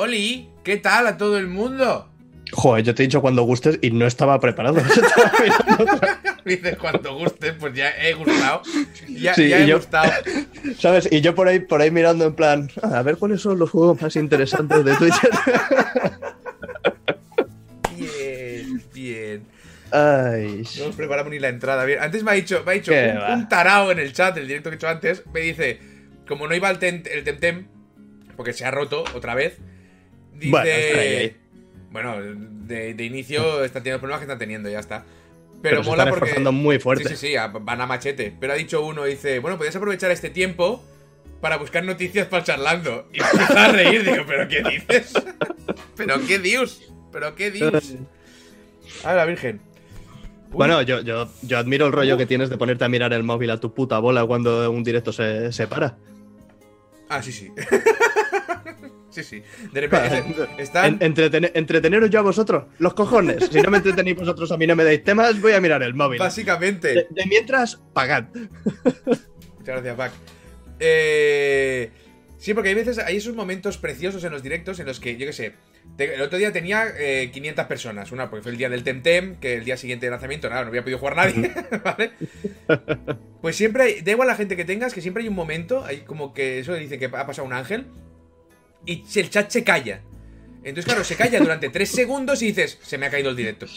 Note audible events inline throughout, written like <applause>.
Oli, ¿qué tal a todo el mundo? Joder, yo te he dicho cuando gustes y no estaba preparado. <laughs> <laughs> Dices cuando gustes, pues ya he gustado. Ya, ya he gustado. <laughs> ¿Sabes? Y yo por ahí, por ahí mirando en plan, ah, a ver cuáles son los juegos más interesantes de Twitter. bien, bien. Ay. No nos preparamos ni la entrada. Bien. Antes me ha dicho, me ha dicho un, tarao en el chat, el directo que he hecho antes, me dice, como no iba el, el Temtem, porque se ha roto otra vez, dice... Bueno, de, inicio está teniendo problemas que están teniendo, ya está. Pero, mola están porque. muy fuerte. Sí, sí, sí, van a machete. Pero ha dicho uno, dice, bueno, podrías aprovechar este tiempo para buscar noticias para charlando. Y empieza a reír, digo, ¿pero qué dices? <laughs> ¿Pero qué dios? ¿Pero qué dios? <laughs> A la Virgen. Bueno, yo, yo, yo, admiro el rollo que tienes de ponerte a mirar el móvil a tu puta bola cuando un directo se, se para. Ah, sí, sí. <laughs> Sí, sí. De repente <laughs> están... entreteneros yo a vosotros, los cojones. Si no me entretenéis vosotros, a mí no me dais temas, voy a mirar el móvil. Básicamente. De, mientras, pagad. <laughs> Muchas gracias, Pac. Eh, sí, porque hay veces, hay esos momentos preciosos en los directos en los que, yo qué sé, el otro día tenía 500 eh, personas. Una porque fue el día del Temtem, que el día siguiente de lanzamiento, nada, no había podido jugar nadie, <laughs> ¿vale? Pues siempre hay, da igual la gente que tengas, que siempre hay un momento, hay como que eso dice que ha pasado un ángel, y el chat se calla. Entonces, claro, se calla durante <laughs> tres segundos y dices, se me ha caído el directo. <laughs>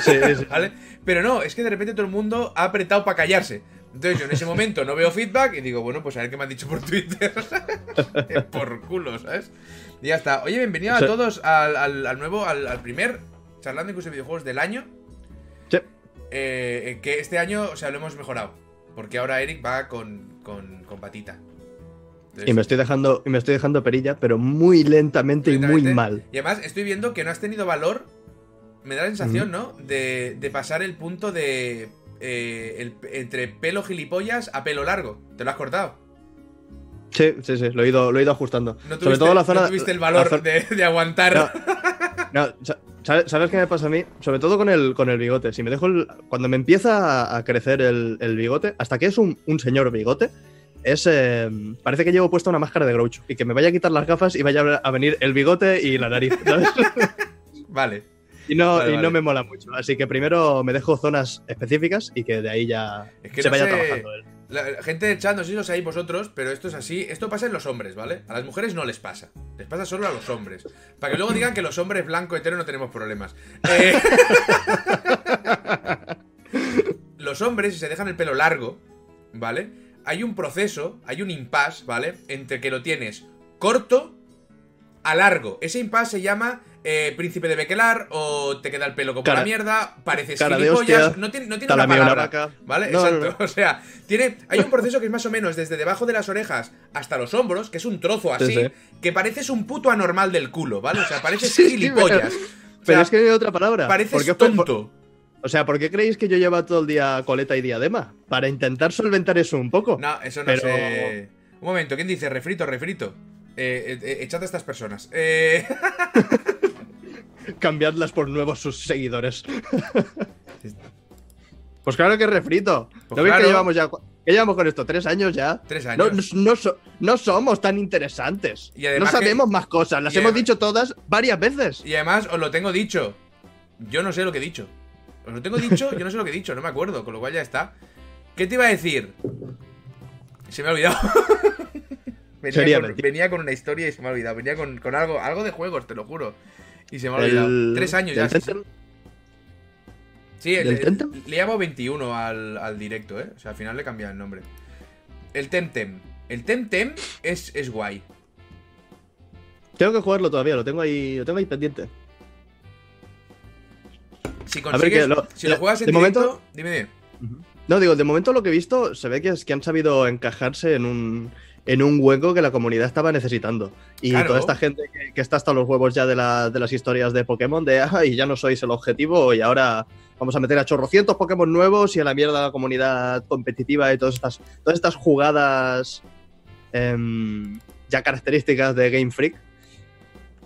Sí, ¿Vale? Pero no, es que de repente todo el mundo ha apretado para callarse. Entonces yo en ese momento no veo feedback y digo, bueno, pues a ver qué me han dicho por Twitter. <laughs> por culo, ¿sabes? Y ya está. Oye, bienvenido a todos al, nuevo, al, primer charlando incluso videojuegos del año. Sí. Eh, que este año, o sea, lo hemos mejorado. Porque ahora Eric va con, con, con patita. Y me estoy dejando, y me estoy dejando perilla, pero muy lentamente, y muy mal. Y además estoy viendo que no has tenido valor. Me da la sensación, ¿no? De, de, pasar el punto de. Eh, entre pelo gilipollas a pelo largo. ¿Te lo has cortado? Sí, sí, sí, lo he ido, lo he ido ajustando. No tuviste, Sobre todo la zona. No tuviste el valor de, aguantar. No, ¿sabes, qué me pasa a mí? Sobre todo con el, con el bigote. Si me dejo cuando me empieza a crecer el, el bigote, hasta que es un, un señor bigote, es. Eh, parece que llevo puesta una máscara de Groucho. Y que me vaya a quitar las gafas y vaya a venir el bigote y la nariz, ¿sabes? <laughs> vale. Y, no, y no me mola mucho. Así que primero me dejo zonas específicas y que de ahí ya se vaya trabajando él. La gente de chat, no sé si lo sabéis vosotros, pero esto es así. Esto pasa en los hombres, ¿vale? A las mujeres no les pasa. Les pasa solo a los hombres. Para que luego digan que los hombres blanco hetero no tenemos problemas. Eh, <laughs> los hombres, si se dejan el pelo largo, ¿vale? Hay un proceso, hay un impasse, ¿vale? Entre que lo tienes corto a largo. Ese impasse se llama eh, Príncipe de Bequelar o te queda el pelo como la mierda, pareces gilipollas, no tiene, no tiene una palabra, ¿vale? Exacto, <laughs> o sea, tiene, hay un proceso que es más o menos desde debajo de las orejas hasta los hombros, que es un trozo así, que pareces un puto anormal del culo, ¿vale? O sea, pareces <laughs> gilipollas. Pero, es que hay otra palabra. Pareces tonto. O sea, ¿por qué creéis que yo llevo todo el día coleta y diadema? Para intentar solventar eso un poco. No, eso no sé. Un momento, ¿quién dice refrito, refrito? Eh, eh, echad a estas personas. Eh... <laughs> Cambiadlas por nuevos sus seguidores. <laughs> pues claro que refrito. Pues ¿No que llevamos ya ¿Qué llevamos con esto? ¿Tres años ya? Tres años. No, somos tan interesantes. Y no sabemos más cosas. Las hemos dicho todas varias veces. Y además os lo tengo dicho. Yo no sé lo que he dicho. Os lo tengo dicho, yo no sé lo que he dicho, no me acuerdo, con lo cual ya está. ¿Qué te iba a decir? Se me ha olvidado. <laughs> venía, con, una historia y se me ha olvidado. Venía con, algo, algo de juegos, te lo juro. Y se me ha olvidado. Tres años ya. Sí, el, le llamo 21 al, directo, ¿eh? O sea, al final le cambia el nombre. El Temtem. El Temtem es, es guay. Tengo que jugarlo todavía, lo tengo ahí, lo tengo ahí pendiente. Si consigues, si lo juegas en de momento, dime, No, digo, de momento lo que he visto se ve que, es, que han sabido encajarse en un, en un hueco que la comunidad estaba necesitando. Y toda esta gente que, está hasta los huevos ya de, de las historias de Pokémon, de ah, y ya no sois el objetivo, y ahora vamos a meter a chorrocientos Pokémon nuevos y a la mierda la comunidad competitiva y todas estas, todas estas jugadas em, ya características de Game Freak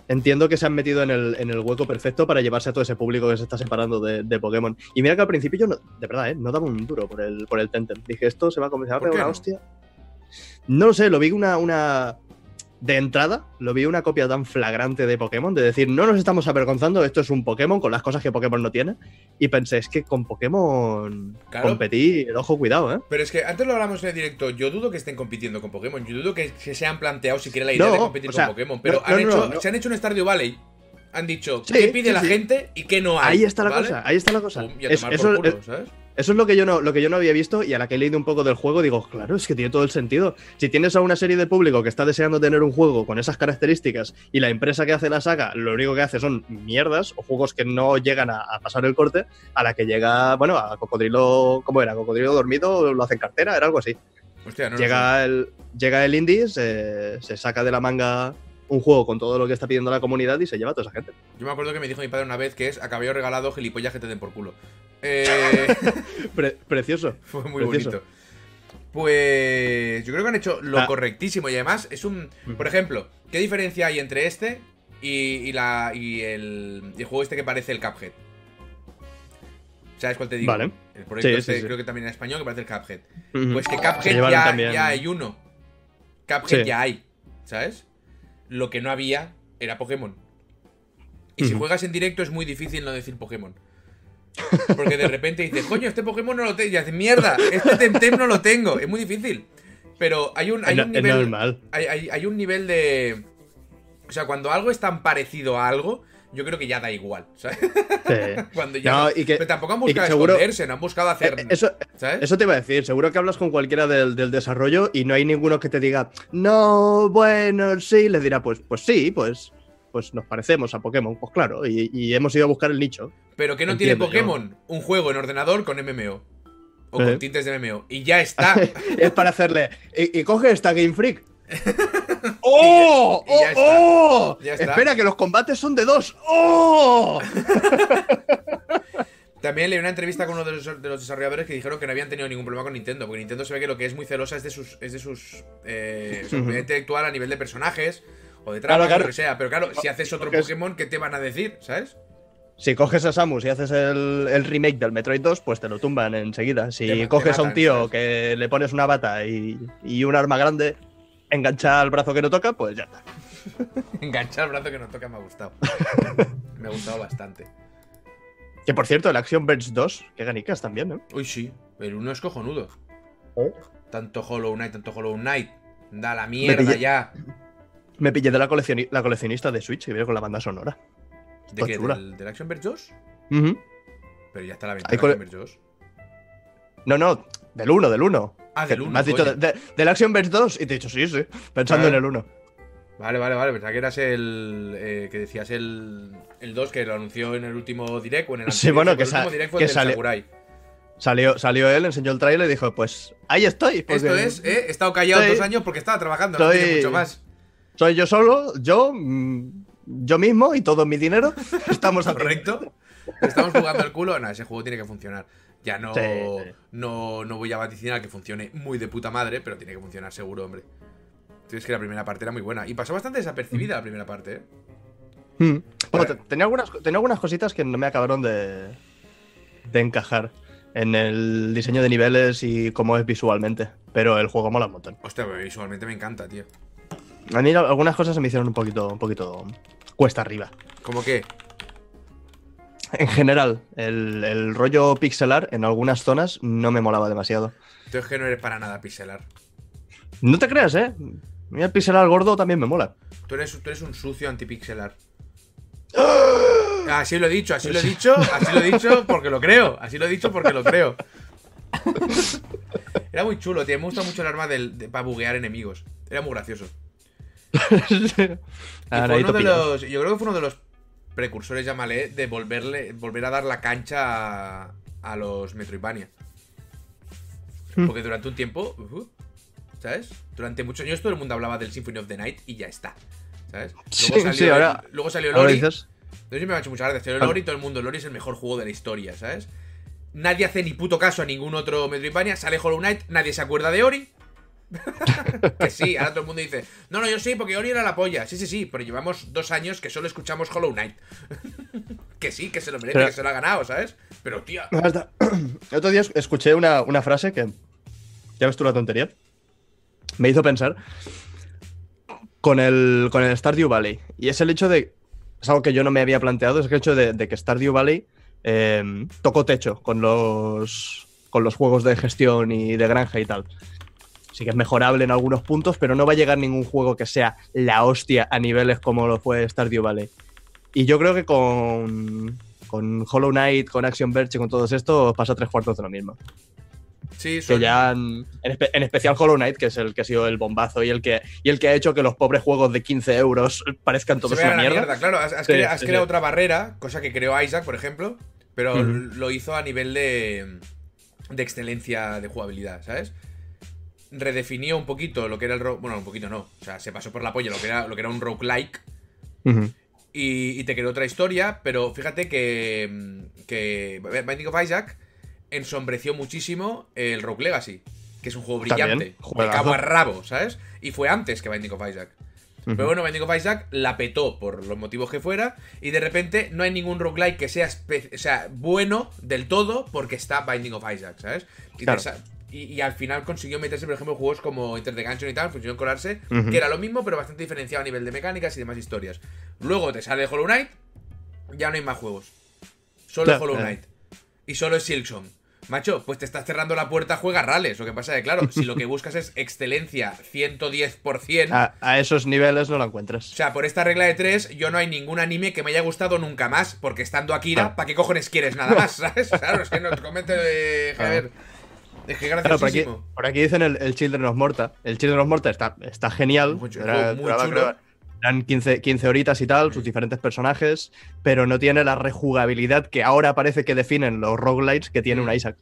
entiendo que se han metido en el, hueco perfecto para llevarse a todo ese público que se está separando de, Pokémon. Y mira que al principio yo, de verdad, ¿eh? no daba un duro por el, por el Tentem. Dije, esto se va a comenzar a pegar una hostia. No lo sé, lo vi una, una, de entrada, lo vi una copia tan flagrante de Pokémon, de decir, no nos estamos avergonzando, esto es un Pokémon con las cosas que Pokémon no tiene. Y pensé, es que con Pokémon Claro. competí, ojo, cuidado, ¿eh? Pero es que antes lo hablamos en el directo. Yo dudo que estén compitiendo con Pokémon. Yo dudo que se sean planteado siquiera la idea No, de competir o sea, con Pokémon. Pero no, han no, hecho, se han hecho un Stardew Valley. Han dicho Sí, qué pide sí, la sí. gente y qué no hay. Ahí está la ¿vale? cosa, ahí está la cosa. Pum, y a Es- tomar eso, por culo, es- ¿sabes? Eso es lo que, yo no, lo que yo no había visto y a la que he leído un poco del juego digo, claro, es que tiene todo el sentido. Si tienes a una serie de público que está deseando tener un juego con esas características y la empresa que hace la saga lo único que hace son mierdas o juegos que no llegan a, a pasar el corte, a la que llega, bueno, a Cocodrilo, ¿cómo era? Cocodrilo dormido, lo hace en cartera, era algo así. Hostia, no llega, el, llega el indie, se, se saca de la manga un juego con todo lo que está pidiendo la comunidad y se lleva a toda esa gente. Yo me acuerdo que me dijo mi padre una vez que es acabé regalado gilipollas que te den por culo. Eh, <laughs> Pre- precioso. <laughs> fue muy Precioso. bonito. Pues yo creo que han hecho lo Ah. correctísimo y además es un... Por ejemplo, ¿qué diferencia hay entre este y, y la, y el, el juego este que parece el Cuphead? ¿Sabes cuál te digo? Vale. El proyecto Sí, este sí. creo que también en español que parece el Cuphead. Pues que Cuphead ya, ya hay uno. Cuphead ya hay, ¿sabes? Lo que no había era Pokémon. Y si juegas en directo es muy difícil no decir Pokémon. Porque de repente dices, coño, este Pokémon no lo tengo. Y haces, mierda, este Temtem no lo tengo. Es muy difícil. Pero hay un, hay un nivel. normal. Hay, hay- hay un nivel de. O sea, cuando algo es tan parecido a algo, yo creo que ya da igual. ¿sabes? Sí. <laughs> Cuando ya No, no- y que- pero tampoco han y buscado seguro- esconderse, no han buscado hacer. Eh, Eso, ¿Sabes? eso te iba a decir, seguro que hablas con cualquiera del, del desarrollo y no hay ninguno que te diga, no, bueno, sí, le dirá, pues, pues sí, pues, pues nos parecemos a Pokémon, pues claro, y, y hemos ido a buscar el nicho. Pero que no Entiendo, tiene Pokémon, un juego en ordenador con MMO. O con tintes de MMO. Y ya está. <laughs> es para hacerle, y, y coge esta Game Freak. <laughs> <laughs> ¡Oh! Y ya ¡Oh! ¡Oh! Ya está. Espera, que los combates son de dos. ¡Oh! <laughs> También leí una entrevista con uno de los, de los desarrolladores que dijeron que no habían tenido ningún problema con Nintendo. Porque Nintendo se ve que lo que es muy celosa es de sus. Es de sus. Eh, su propiedad intelectual a nivel de personajes. O de trama, Claro, claro. lo que sea. Pero claro, si haces otro Pokémon, ¿qué te van a decir? ¿Sabes? Si coges a Samus y haces el, el remake del Metroid 2, pues te lo tumban enseguida. Si Te ma- te coges a un tío ¿sabes? que le pones una bata y, y un arma grande, engancha al brazo que no toca, pues ya está. <laughs> Enganchar el brazo que nos toca me ha gustado. <laughs> me ha gustado bastante. Que por cierto, el Action Verge 2, que ganicas también, ¿no? Uy, sí. El uno es cojonudo. ¿Eh? Tanto Hollow Knight, tanto Hollow Knight. Da la mierda pillé- ya. Me pillé de la, coleccioni- la coleccionista de Switch y viene con la banda sonora. ¿De qué? ¿Del, del Action Verge 2? Ujú. Pero ya está la venta cole- Action Verge 2. No, no, del 1, del 1. Ah, del 1. Me has dicho de- de- del Action Verge 2 y te he dicho sí, sí, pensando en el 1. Vale, vale, vale. Pensaba que eras el. eh, que decías el. El 2 que lo anunció en el último direct o en el Sí, anterior, bueno, pero que el último direct fue que el sale- Sakurai. Salió, salió él, enseñó el trailer y dijo, pues ahí estoy. porque Esto es, eh, he estado callado Sí. dos años porque estaba trabajando, no Soy- tiene mucho más. Soy yo solo, yo, mm, yo mismo y todo mi dinero. <laughs> Estamos. ¿Correcto? Estamos jugando el culo. No, ese juego tiene que funcionar. Ya no, Sí, sí. no, no voy a vaticinar que funcione muy de puta madre, pero tiene que funcionar seguro, hombre. Es que la primera parte era muy buena. Y pasó bastante desapercibida la primera parte, ¿eh? Mm. Bueno, te- tenía, algunas, tenía algunas cositas que no me acabaron de, de encajar en el diseño de niveles y cómo es visualmente. Pero el juego mola un montón. Hostia, pero visualmente me encanta, tío. A mí algunas cosas se me hicieron un poquito, un poquito cuesta arriba. ¿Cómo qué? En general, el, el rollo pixelar en algunas zonas no me molaba demasiado. Tú es que no eres para nada pixelar. No te creas, ¿eh? A mí el pixelar gordo también me mola. Tú eres, tú eres un sucio antipixelar. Así lo he dicho, así lo he dicho, así lo he dicho porque lo creo. Así lo he dicho porque lo creo. Era muy chulo, tío. Me gusta mucho el arma de, para buguear enemigos. Era muy gracioso. <laughs> Y fue uno de los, yo creo que fue uno de los precursores, llámale, de volverle, volver a dar la cancha a, a los Metroidvania. Hmm. Porque durante un tiempo, ¿sabes? Durante muchos años todo el mundo hablaba del Symphony of the Night y ya está. ¿Sabes? <laughs> Sí, Luego salió, sí, ahora- luego salió el Ahora Ori. dices. Entonces me ha hecho mucha gracia. Salió el Vale. Ori y todo el mundo. El Ori es el mejor juego de la historia, ¿sabes? Nadie hace ni puto caso a ningún otro Metroidvania. Sale Hollow Knight, nadie se acuerda de Ori. <laughs> que sí, ahora todo el mundo dice, no, no, yo sí, porque Ori era la polla. Sí, sí, sí, pero llevamos dos años que solo escuchamos Hollow Knight. <laughs> que sí, que se lo merece, Pero- que se lo ha ganado, ¿sabes? Pero, tía, No, hasta- <clears throat> El otro día escuché una, una frase que. Ya ves tú la tontería. Me hizo pensar. con el, con el Stardew Valley. Y es el hecho de. Es algo que yo no me había planteado, es el hecho de, que Stardew Valley eh, tocó techo con los, con los juegos de gestión y de granja y tal. Sí que es mejorable en algunos puntos, pero no va a llegar ningún juego que sea la hostia a niveles como lo fue Stardew Valley. Y yo creo que con, con Hollow Knight, con Action Verge y con todo esto pasa tres cuartos de lo mismo. Sí, Que ya, en, especial Hollow Knight, que es el que ha sido el bombazo y el que, y el que ha hecho que los pobres juegos de 15 euros parezcan todos una mierda. Claro, has, creado, otra barrera, cosa que creó Isaac, por ejemplo, pero lo hizo a nivel de, de excelencia de jugabilidad, ¿sabes? Redefinió un poquito lo que era el Bueno, un poquito no. O sea, se pasó por la polla lo que era, lo que era un roguelike. y, y, te creó otra historia, pero fíjate que, que Binding of Isaac ensombreció muchísimo el Rogue Legacy, que es un juego brillante, de cabo a rabo, ¿sabes? Y fue antes que Binding of Isaac. Pero bueno, Binding of Isaac la petó por los motivos que fuera. Y de repente no hay ningún roguelike que sea, sea bueno del todo porque está Binding of Isaac, ¿sabes? Y, al final consiguió meterse, por ejemplo, juegos como Inter the Gungeon y tal, funcionó colarse, que era lo mismo, pero bastante diferenciado a nivel de mecánicas y demás historias. Luego te sale Hollow Knight, ya no hay más juegos. Solo Hollow Knight. Y solo es Silksong. Macho, pues te estás cerrando la puerta, juega rales. Lo que pasa es que, claro, si lo que <laughs> buscas es excelencia 110%. A, a esos niveles no lo encuentras. O sea, por esta regla de tres, yo no hay ningún anime que me haya gustado nunca más. Porque estando Akira, ¿para qué cojones quieres nada más? <laughs> ¿Sabes? Claro, es que no te comente de. A ver. Es que gracias por, aquí, por aquí dicen el, Children of Morta. El Children of Morta está, está genial. Muy, eran 15, 15 horitas y tal, sus diferentes personajes, pero no tiene la rejugabilidad que ahora parece que definen los roguelites que tiene un mm. Isaac.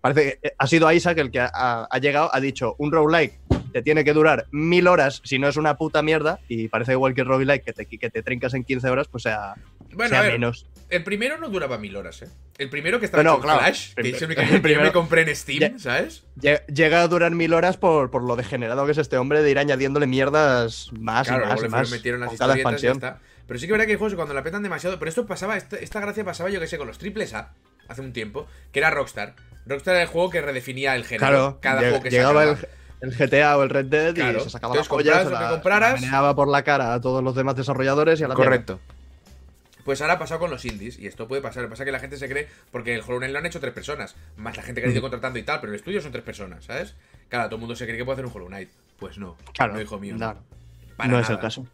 Parece que ha sido Isaac el que ha, llegado, ha dicho, un roguelike te tiene que durar mil horas si no es una puta mierda, y parece igual que el roguelike que te, que te trincas en 15 horas, pues sea, bueno, menos. El primero no duraba mil horas, ¿eh? El primero que estaba en Flash, que es el, que <laughs> me compré en Steam, ¿sabes? Llega a durar mil horas por, por, lo degenerado que es este hombre de ir añadiéndole mierdas más y más y más. Metieron las cada expansión. Pero sí que verá que hay juegos cuando la petan demasiado. Pero esto pasaba, esta, esta gracia pasaba, yo que sé, con los triples A hace un tiempo, que era Rockstar. Rockstar era el juego que redefinía el género. Claro, cada juego que llegaba el, el, GTA o el Red Dead y se sacaba las lo que compraras. por la cara a todos los demás desarrolladores y a la Correcto. Pues ahora ha pasado con los indies, y esto puede pasar. Lo que pasa es que la gente se cree, porque el Hollow Knight lo han hecho tres personas, más la gente que ha ido contratando y tal, pero el estudio son tres personas, ¿sabes? Claro, todo el mundo se cree que puede hacer un Hollow Knight. Pues no, claro, no, hijo mío. No, no es el caso.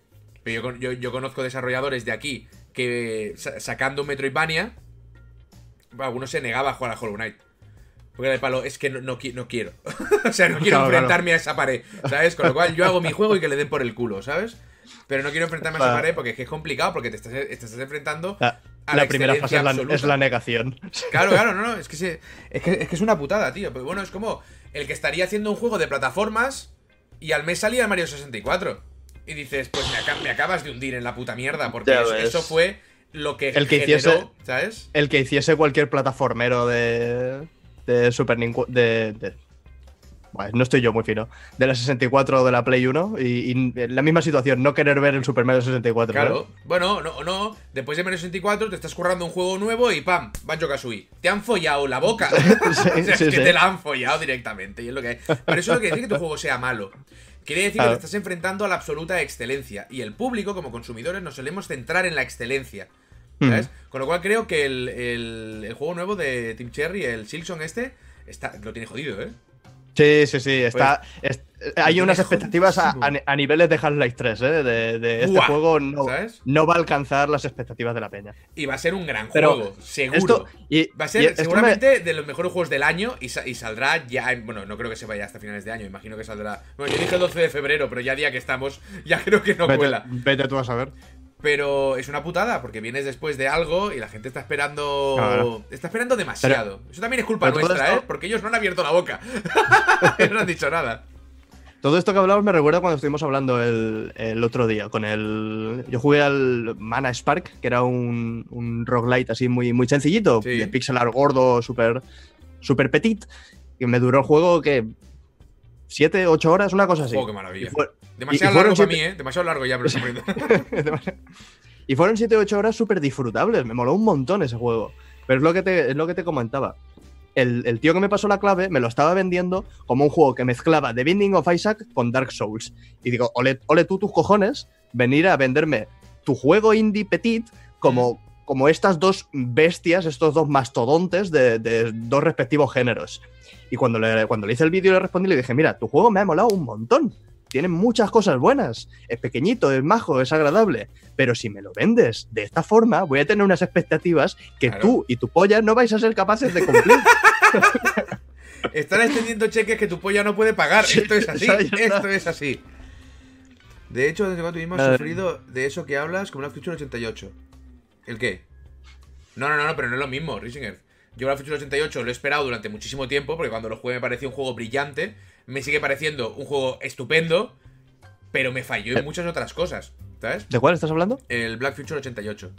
Pero yo, yo, conozco desarrolladores de aquí que sacando Metroidvania, algunos se negaba a jugar a Hollow Knight. Porque de palo, es que no, no, quiero. <laughs> o sea, no quiero enfrentarme a esa pared, ¿sabes? Con lo cual yo hago mi juego y que le den por el culo, ¿sabes? Pero no quiero enfrentarme a esa pared porque es que es complicado, porque te estás, enfrentando a la, la primera fase es la, negación. Claro, claro, no, no, es que, es que, es una putada, tío. Pero bueno, es como el que estaría haciendo un juego de plataformas y al mes salía el Mario 64. Y dices, pues me, acabas de hundir en la puta mierda, porque eso, fue lo que, el que hiciese, ¿sabes? El que hiciese cualquier plataformero de, de Super Nintendo. de, no estoy yo muy fino, de la 64 o de la Play 1 y, la misma situación, no querer ver el Super Mario 64. Claro, bueno, no, no, después de Mario 64 te estás currando un juego nuevo y ¡pam! Banjo Kazooie. Te han follado la boca. <laughs> es que te la han follado directamente y es lo que hay. Pero eso no quiere decir que tu juego sea malo. Quiere decir que te estás enfrentando a la absoluta excelencia y el público, como consumidores, nos solemos centrar en la excelencia. ¿Sabes? Con lo cual creo que el, el, juego nuevo de Team Cherry, el Silson este, está, lo tiene jodido, ¿eh? Sí, sí, sí. Está, pues, hay unas expectativas a, niveles de Half-Life 3, ¿eh? De, este juego no, no, va a alcanzar las expectativas de la peña. Y va a ser un gran juego, seguro. y, va a ser seguramente de los mejores juegos del año y, saldrá ya. bueno, no creo que se vaya hasta finales de año, imagino que saldrá. Bueno, yo dije el 12 de febrero, pero ya día que estamos, ya creo que no vete, cuela. Vete tú a saber. Pero es una putada, porque vienes después de algo y la gente está esperando. Está esperando demasiado. Eso también es culpa nuestra, ¿eh? Porque ellos no han abierto la boca. <laughs> no han dicho nada. Todo esto que hablamos me recuerda cuando estuvimos hablando el, otro día. Con el. Yo jugué al Mana Spark, que era un, un roguelite así muy, muy sencillito, de pixel art gordo, súper super petit. Y me duró el juego que. ¿Siete, ocho horas? Una cosa así. Oh, qué maravilla. Demasiado largo para mí, ¿eh? Demasiado largo ya, pero <laughs> <laughs> Y fueron 7 o 8 horas súper disfrutables. Me moló un montón ese juego. Pero es lo que te, es lo que te comentaba. el, tío que me pasó la clave me lo estaba vendiendo como un juego que mezclaba The Binding of Isaac con Dark Souls. Y digo, ole, ole tú tus cojones, venir a venderme tu juego indie petit como, como estas dos bestias, estos dos mastodontes de, dos respectivos géneros. Y cuando le, cuando le hice el vídeo le respondí, le dije, mira, tu juego me ha molado un montón. Tiene muchas cosas buenas. Es pequeñito, es majo, es agradable. Pero si me lo vendes de esta forma, voy a tener unas expectativas que tú y tu polla no vais a ser capaces de cumplir. <laughs> Están extendiendo cheques que tu polla no puede pagar. esto es así. Esto es así. De hecho, desde cuando mismo has sufrido de eso que hablas como una Future 88. ¿El qué? No, no, no, pero no es lo mismo, Risinger. Yo la Future 88 lo he esperado durante muchísimo tiempo, porque cuando lo jugué me pareció un juego brillante. Me sigue pareciendo un juego estupendo, pero me falló en eh. muchas otras cosas. ¿Sabes? ¿De cuál estás hablando? El Black Future 88.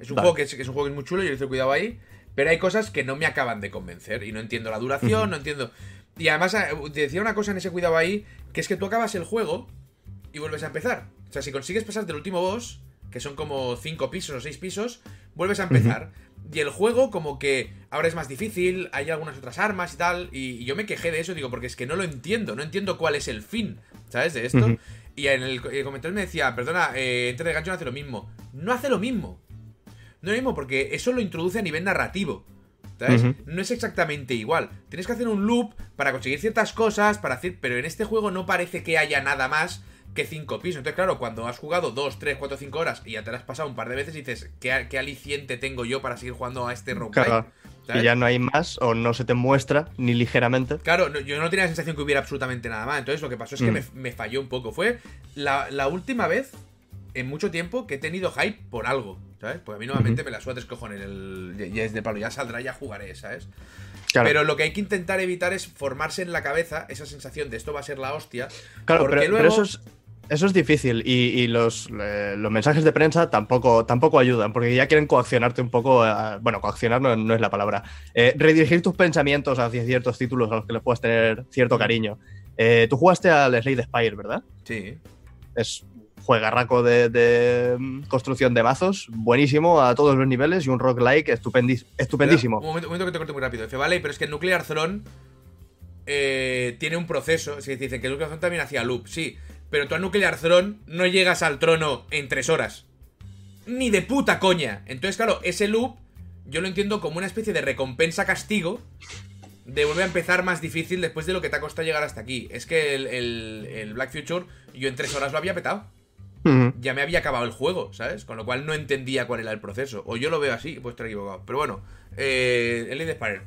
Es un juego que es, que es, un juego que es muy chulo, yo le hice cuidado ahí. Pero hay cosas que no me acaban de convencer. Y no entiendo la duración, no entiendo. Y además, eh, decía una cosa en ese cuidado ahí, que es que tú acabas el juego y vuelves a empezar. O sea, si consigues pasar del último boss, que son como 5 pisos o 6 pisos, vuelves a empezar. Y el juego como que ahora es más difícil, hay algunas otras armas y tal, y, yo me quejé de eso, digo, porque es que no lo entiendo, no entiendo cuál es el fin, ¿sabes? De esto. Y en el, comentario me decía, perdona, eh, Entre de Gancho no hace lo mismo. No hace lo mismo. No es lo mismo porque eso lo introduce a nivel narrativo. ¿Sabes? No es exactamente igual. Tienes que hacer un loop para conseguir ciertas cosas, para hacer. Pero en este juego no parece que haya nada más que cinco pisos. Entonces, claro, cuando has jugado 2, 3, 4, 5 horas y ya te las has pasado un par de veces, dices, ¿qué, aliciente tengo yo para seguir jugando a este roguelike? Y ya no hay más o no se te muestra ni ligeramente. Claro, yo no tenía la sensación que hubiera absolutamente nada más. Entonces lo que pasó es que mm. me, falló un poco. Fue la, última vez en mucho tiempo que he tenido hype por algo, ¿sabes? Pues a mí nuevamente me la suda tres cojones. El, ya es de palo, ya saldrá, ya jugaré, ¿sabes? Pero lo que hay que intentar evitar es formarse en la cabeza esa sensación de esto va a ser la hostia. Claro, pero, luego... eso es eso es difícil y, los, eh, los, mensajes de prensa tampoco, tampoco ayudan, porque ya quieren coaccionarte un poco, bueno, coaccionar no, es la palabra, eh, redirigir tus pensamientos hacia ciertos títulos a los que le puedas tener cierto cariño. Eh, tú jugaste al Slade Spire, ¿verdad? Sí. Es juegarraco de, de, mm, construcción de mazos, buenísimo a todos los niveles y un roguelike estupendísimo. un, momento, que te corto muy rápido. Dice, vale, pero es que Nuclear Throne tiene un proceso. Es decir, dicen que Nuclear Throne también hacía loop, sí pero tú a Nuclear Throne no llegas al trono en tres horas. Ni de puta coña. Entonces, claro, ese loop yo lo entiendo como una especie de recompensa-castigo de volver a empezar más difícil después de lo que te ha costado llegar hasta aquí. Es que el, Black Future yo en tres horas lo había petado. Ya me había acabado el juego, ¿sabes? Con lo cual no entendía cuál era el proceso. O yo lo veo así, pues estar equivocado. Pero bueno, eh, el Spire.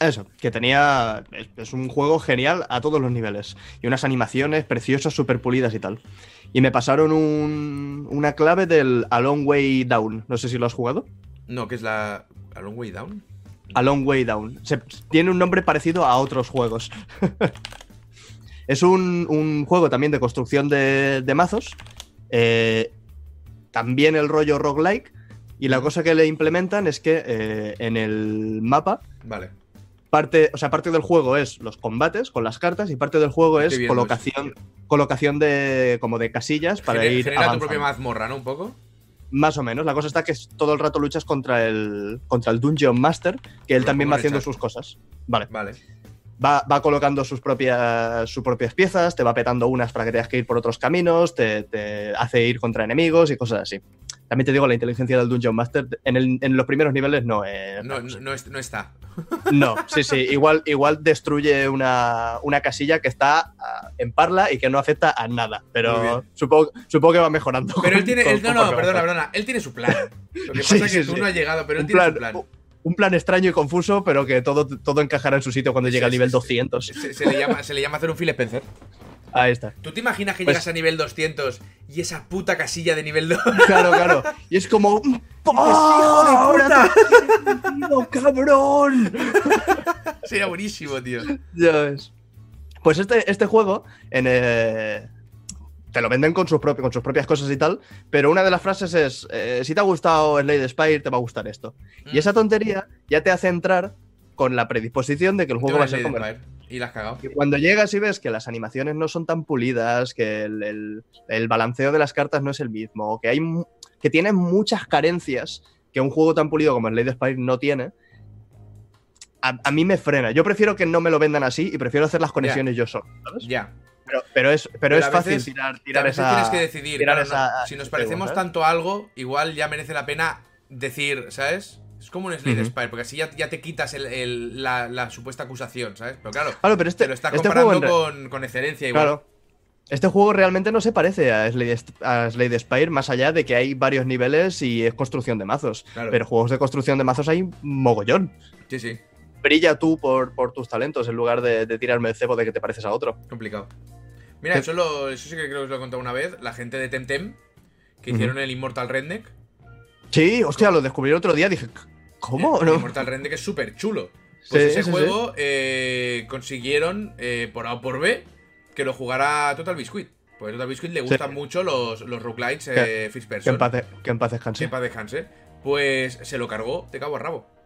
Eso, que tenía. Es, un juego genial a todos los niveles. Y unas animaciones preciosas, súper pulidas y tal. Y me pasaron una clave del A Long Way Down. No sé si lo has jugado. No, que es la. ¿A Long Way Down? A Long Way Down. tiene un nombre parecido a otros juegos. <laughs> es un, juego también de construcción de, mazos. Eh, también el rollo roguelike. Y la cosa que le implementan es que eh, en el mapa. Vale parte, o sea, parte del juego es los combates con las cartas y parte del juego es colocación, colocación de como de casillas para ir genera tu propia mazmorra, ¿no? Un poco. Más o menos. La cosa está que todo el rato luchas contra el contra el Dungeon Master, que él también va haciendo sus cosas. Vale. Vale. Va, va, colocando sus propias, sus propias piezas, te va petando unas para que tengas que ir por otros caminos, te, te hace ir contra enemigos y cosas así. También te digo, la inteligencia del Dungeon Master en, los primeros niveles no, no, no, está. <laughs> No, sí, sí. Igual, igual destruye una, casilla que está ah, en parla y que no afecta a nada. Pero supongo, supongo que va mejorando. Pero él tiene. <laughs> no, no, perdona, perdona. Él tiene su plan. Lo que pasa es que tú no has llegado, pero él tiene su plan. Un plan extraño y confuso, pero que todo, todo encajará en su sitio cuando llegue al nivel 200. Se, le llama, se le llama hacer un Phil Spencer. Ahí está. ¿Tú te imaginas que pues llegas a nivel 200 y esa puta casilla de nivel 2? <laughs> Claro, claro. Y es como. ¡Hijo de puta! ¡Cabrón! Sería buenísimo, tío. Ya ves. Pues este, este juego, en, eh, te lo venden con sus, con sus propias cosas y tal, pero una de las frases es: eh, si te ha gustado Slade Spire, te va a gustar esto. Y mm. esa tontería ya te hace entrar con la predisposición de que el juego va a ser como. Y las cagado. Y cuando llegas y ves que las animaciones no son tan pulidas, que el, balanceo de las cartas no es el mismo, que hay que tiene muchas carencias que un juego tan pulido como el Lady Spire no tiene, a, mí me frena. Yo prefiero que no me lo vendan así y prefiero hacer las conexiones yo solo, ¿sabes? Ya. Pero, pero es, pero, es fácil tirar, tirar esa. tienes que decidir. si nos parecemos tanto a algo, igual ya merece la pena decir, ¿sabes? Es como un Slade Spire, porque así ya, ya te quitas el, la, la, supuesta acusación, ¿sabes? Pero claro, pero este, te lo estás este comparando con, con, excelencia igual. Claro. Este juego realmente no se parece a Slade, a Slade Spire, más allá de que hay varios niveles y es construcción de mazos. Pero juegos de construcción de mazos hay mogollón. Sí, sí. Brilla tú por, por tus talentos en lugar de, de, tirarme el cebo de que te pareces a otro. Complicado. Mira, eso, lo, eso sí que creo que os lo he contado una vez. La gente de Temtem, que hicieron el Immortal Redneck. Sí, hostia, lo descubrí el otro día. Dije, ¿cómo? El, Immortal Redneck es súper chulo. Pues ese juego eh, consiguieron, eh, por A o por B, que lo jugara Total Biscuit. Porque a Total Biscuit le gustan mucho los, los roguelites eh, First Person. Que en paz, que en paz descanse. Que en paz descanse. Pues se lo cargó de cabo a rabo.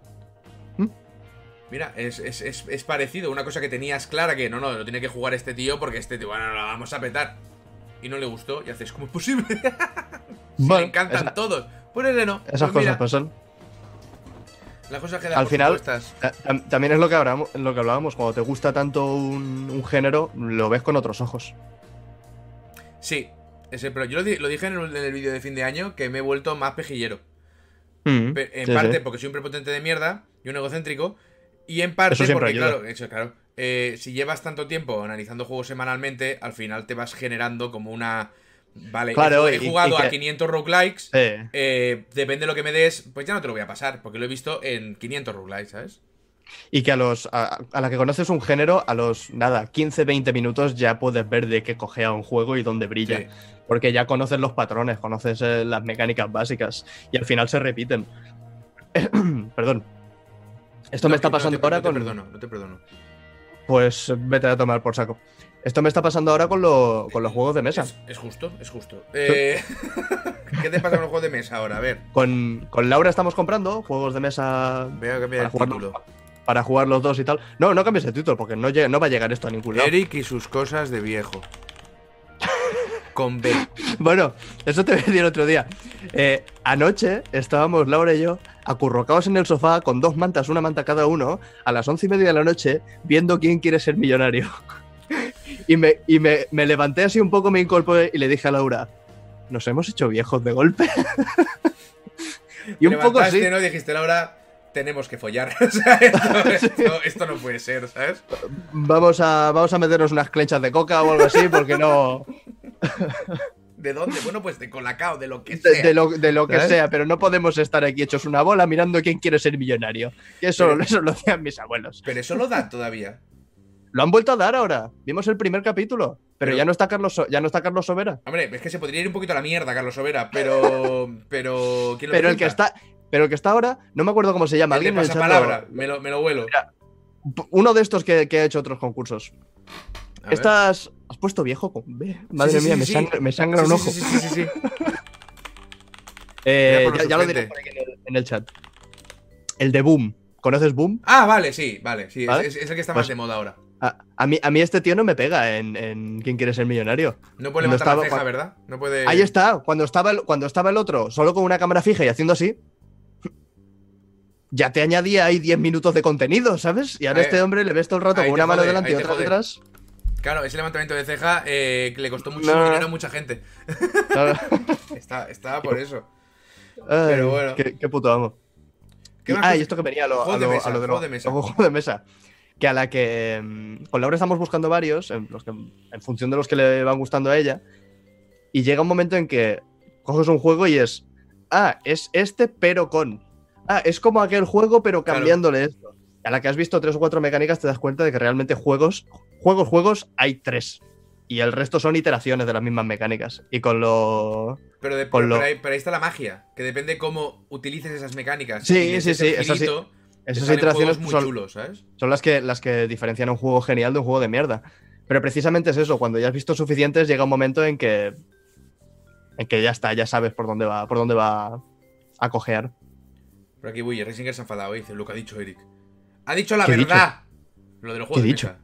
Mira, es, es, es, parecido. Una cosa que tenías clara que no, no, lo tiene que jugar este tío porque este tío, bueno, lo vamos a petar. Y no le gustó y haces, ¿cómo es posible? <laughs> me encantan todos. Pues ese no. Esas pues cosas pasan. Las cosas que Al final, también es lo que, hablábamos, lo que hablábamos. Cuando te gusta tanto un, género, lo ves con otros ojos. Sí, ese, pero yo lo, dije en el, vídeo de fin de año que me he vuelto más pejillero. Mm, en parte porque soy un prepotente de mierda y un egocéntrico. Y en parte porque, claro, eso, claro eh, si llevas tanto tiempo analizando juegos semanalmente, al final te vas generando como una Vale, claro, he, jugado a 500 roguelikes. Eh, depende de lo que me des, pues ya no te lo voy a pasar, porque lo he visto en 500 roguelikes, ¿sabes? Y que a los a, la que conoces un género, a los nada, 15, 20 minutos ya puedes ver de qué cogea un juego y dónde brilla. Porque ya conoces los patrones, conoces eh, las mecánicas básicas y al final se repiten. <clears throat> Perdón. Esto me está pasando ahora con. No te perdono, no te perdono. Pues vete a tomar por saco. Esto me está pasando ahora con, los juegos de mesa. Es, justo, es justo. Eh, <laughs> ¿Qué te pasa con los juegos de mesa ahora? A ver. Con, Laura estamos comprando juegos de mesa. Veo que para, jugar, para jugar los dos y tal. No, no cambies de título porque no, no va a llegar esto a ningún lado. Eric y sus cosas de viejo. Con B. <laughs> bueno, eso te voy a decir otro día. Eh, anoche estábamos Laura y yo acurrocados en el sofá con dos mantas, una manta cada uno, a las once y media de la noche, viendo quién quiere ser millonario. <laughs> Y me, y me, me levanté así un poco, me incorporé y le dije a Laura, ¿nos hemos hecho viejos de golpe? <laughs> y un poco así. ¿no? Dijiste, Laura, tenemos que follar. <laughs> o sea, esto, <laughs> esto, no puede ser, ¿sabes? Vamos a, vamos a meternos unas clenchas de coca o algo así, porque no. ¿De dónde? Bueno, pues de colacao, de lo que sea. De, lo, de lo, que sea, pero no podemos estar aquí hechos una bola mirando quién quiere ser millonario. Eso, eso lo hacían mis abuelos. Pero eso lo dan todavía. Lo han vuelto a dar ahora. Vimos el primer capítulo. Pero, ya no está Carlos ya no está Carlos Sobera. Hombre, es que se podría ir un poquito a la mierda, Carlos Sobera, pero. Pero. ¿quién lo pero el que está. Pero el que está ahora, no me acuerdo cómo se llama. ¿Alguien pasa palabra? Me lo, me lo vuelo. uno de estos que, ha hecho otros concursos. Estás. ¿Has puesto viejo con Madre mía, me, sangra, un ojo. Sí, sí, sí, <laughs> eh, ya, lo diré en el chat. El de Boom. ¿Conoces Boom? Ah, vale, sí, vale. Sí, Es, el que está más pues de moda ahora. A, mí, a mí este tío no me pega en, ¿Quién quiere ser millonario? No puede levantar la ceja, ¿verdad? No puede... Ahí está, cuando estaba, el, cuando estaba el otro solo con una cámara fija y haciendo así, ya te añadía ahí 10 minutos de contenido, ¿sabes? Y ahora este hombre le ves todo el rato con una mano delante y otra detrás. Claro, ese levantamiento de ceja eh, le costó mucho dinero a mucha gente. Claro. <laughs> está, por eso. Pero bueno. Qué, puto amo. ah, y esto que venía a lo, de, mesa, lo de, mesa. <laughs> Juego de mesa que a la que mm, con Laura estamos buscando varios, en, los que, en función de los que le van gustando a ella, y llega un momento en que coges un juego y es, ah, es este pero con, ah, es como aquel juego pero cambiándole esto. A la que has visto tres o cuatro mecánicas te das cuenta de que realmente juegos, juegos, juegos hay tres. Y el resto son iteraciones de las mismas mecánicas. Y con lo. Pero, de, ahí, está la magia. Que depende cómo utilices esas mecánicas. Sí, sí, sí. Esas iteraciones muy son, chulos, ¿sabes? son las que, las que diferencian un juego genial de un juego de mierda. Pero precisamente es eso, cuando ya has visto suficientes, llega un momento en que. En que ya está, ya sabes por dónde va, por dónde va a cojear. Por aquí voy, Risinger se ha enfadado, dice lo que ha dicho Eric. Ha dicho la verdad. Lo de los juegos de dicho?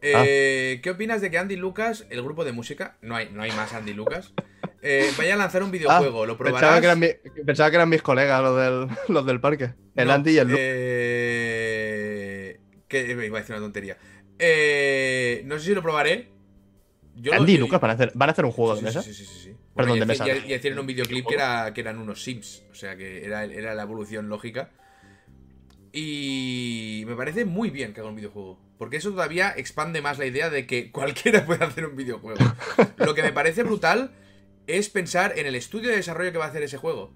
Eh, ah. ¿Qué opinas de que Andy Lucas, el grupo de música, no hay, no hay más Andy Lucas, eh, vaya a lanzar un videojuego, ¿lo probarás? Pensaba que, eran pensaba que eran mis colegas los del, <laughs> los del parque. El Andy y el eh, Que iba a decir una tontería. Eh, no sé si lo probaré. Yo Andy y Lucas van a, hacer, van a hacer un juego de mesa. Sí, sí, sí. sí. Perdón, y, de mesa. Y, hicieron un videoclip que, era, que eran unos Sims. O sea que era, era la evolución lógica. Y me parece muy bien que haga un videojuego. Porque eso todavía expande más la idea de que <laughs> cualquiera puede hacer un videojuego. Lo que me parece brutal es pensar en el estudio de desarrollo que va a hacer ese juego.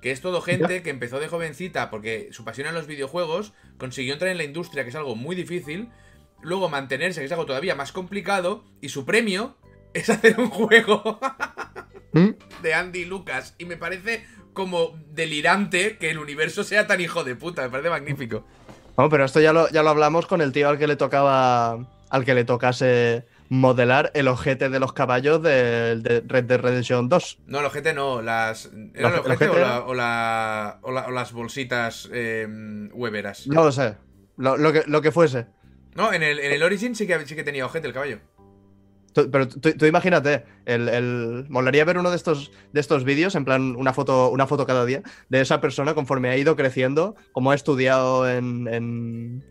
Que es todo gente que empezó de jovencita porque su pasión en los videojuegos, consiguió entrar en la industria, que es algo muy difícil, luego mantenerse, que es algo todavía más complicado, y su premio <laughs> es hacer un juego ¿Mm? de Andy Lucas. Y me parece como delirante que el universo sea tan hijo de puta, me parece magnífico. No, pero esto ya lo, ya lo hablamos con el tío al que le tocaba. Al que le tocase modelar el ojete de los caballos de, Red Dead Redemption 2. No, el ojete no, las. ¿Era el ojete, o, las bolsitas eh, hueveras? No lo sé. Lo, que, lo que fuese. No, en el, en el Origin sí que, sí que tenía ojete el caballo. pero tú, imagínate, el, el, molaría ver uno de estos, de estos vídeos, en plan una foto, una foto cada día, de esa persona conforme ha ido creciendo, como ha estudiado en,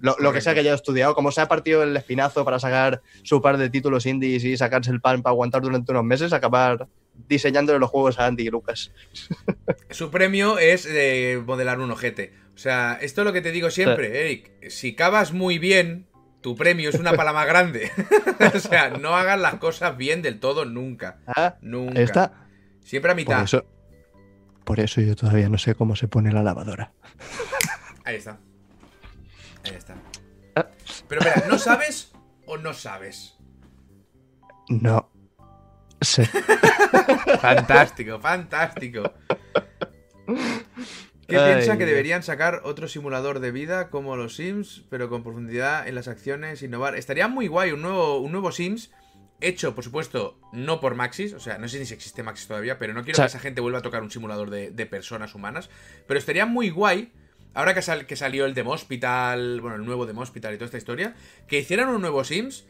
lo, que sea que haya estudiado, como se ha partido el espinazo para sacar su par de títulos indies y sacarse el pan para aguantar durante unos meses, acabar diseñándole los juegos a Andy y Lucas. <laughs> Su premio es eh, modelar un ojete. O sea, esto es lo que te digo siempre, Eric. Si cavas muy bien, tu premio es una pala más grande. <laughs> o sea, no hagas las cosas bien del todo nunca. Ah, nunca. Está... Siempre a mitad. Por eso, por eso yo todavía no sé cómo se pone la lavadora. <laughs> Ahí está. Ahí está. Ah. Pero espera, ¿no sabes o no sabes? No. Sé. <laughs> fantástico, fantástico. ¿Qué piensa que deberían sacar otro simulador de vida como los Sims, pero con profundidad en las acciones, innovar? Estaría muy guay un nuevo, un nuevo Sims hecho, por supuesto, no por Maxis, o sea, no sé ni si existe Maxis todavía, pero no quiero que esa gente vuelva a tocar un simulador de, de personas humanas, pero estaría muy guay ahora que, que salió el Demo Hospital, bueno, el nuevo Demo Hospital y toda esta historia, que hicieran un nuevo Sims,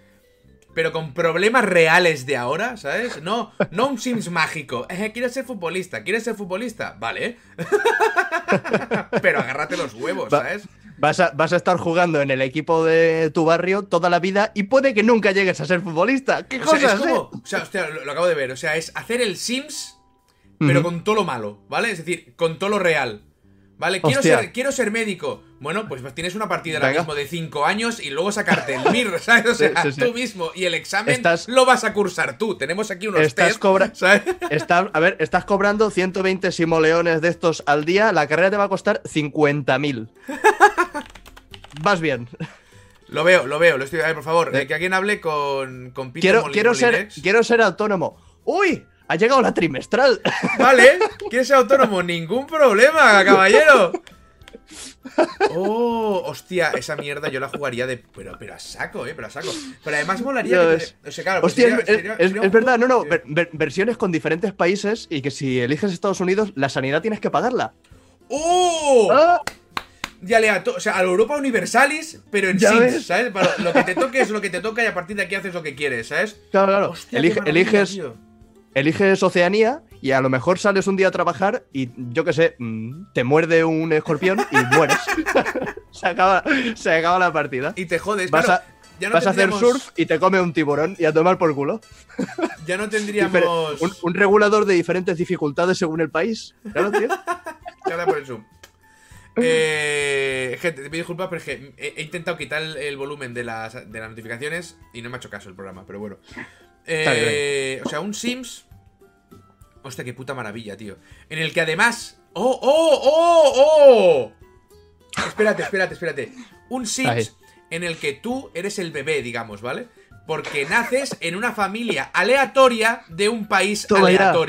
pero con problemas reales de ahora, ¿sabes? No, no un Sims mágico. Eh, quiero ser futbolista, ¿quieres ser futbolista? Vale. <laughs> pero agárrate los huevos, ¿sabes? Vas a, vas a, estar jugando en el equipo de tu barrio toda la vida y puede que nunca llegues a ser futbolista. ¿Qué cosas? Eh? O sea, hostia, lo, acabo de ver. O sea, es hacer el Sims, pero con todo lo malo, ¿vale? Es decir, con todo lo real. Vale, quiero ser, quiero ser, médico. Bueno, pues, tienes una partida ahora mismo de 5 años y luego sacarte el MIR, <laughs> ¿sabes? O sea, tú mismo. Y el examen lo vas a cursar tú. Tenemos aquí unos estás test, <laughs> ¿sabes? a ver, estás cobrando 120 simoleones de estos al día. La carrera te va a costar 50.000. <laughs> Vas bien. Lo veo, lo veo. Lo estoy, a ver, por favor, eh. que alguien hable con, con quiero, quiero ser, quiero ser autónomo. ¡Uy! Ha llegado la trimestral. <laughs> Vale, ¿quieres ser autónomo? Ningún problema, caballero. Oh, hostia, esa mierda yo la jugaría de. Pero, pero a saco, eh, pero a saco. Pero además molaría. Que O sea, claro, hostia, es, verdad, no, no. versiones con diferentes países y que si eliges Estados Unidos, la sanidad tienes que pagarla. ¡Oh! ¿Ah? de aleatorio, o sea, a Europa Universalis, pero en sí, ¿sabes? lo que te toque es lo que te toca y a partir de aquí haces lo que quieres, ¿sabes? Claro, claro. eliges, eliges Oceanía y a lo mejor sales un día a trabajar y yo qué sé, mm, te muerde un escorpión y <laughs> mueres. <laughs> se, acaba, se acaba la partida. Y te jodes, vas a, vas a hacer surf y te come un tiburón y a tomar por culo. <laughs> ya no tendríamos. Un, regulador de diferentes dificultades según el país. Claro, tío. por el zoom. Eh, gente, te pido disculpas, pero es que he, intentado quitar el, volumen de las, de las notificaciones y no me ha hecho caso el programa, pero bueno. Eh, o sea, un Sims. Hostia, qué puta maravilla, tío. En el que además. ¡Oh, oh, oh, oh! Espérate, espérate, espérate. Un Sims en el que tú eres el bebé, digamos, ¿vale? Porque naces en una familia aleatoria de un país aleatorio.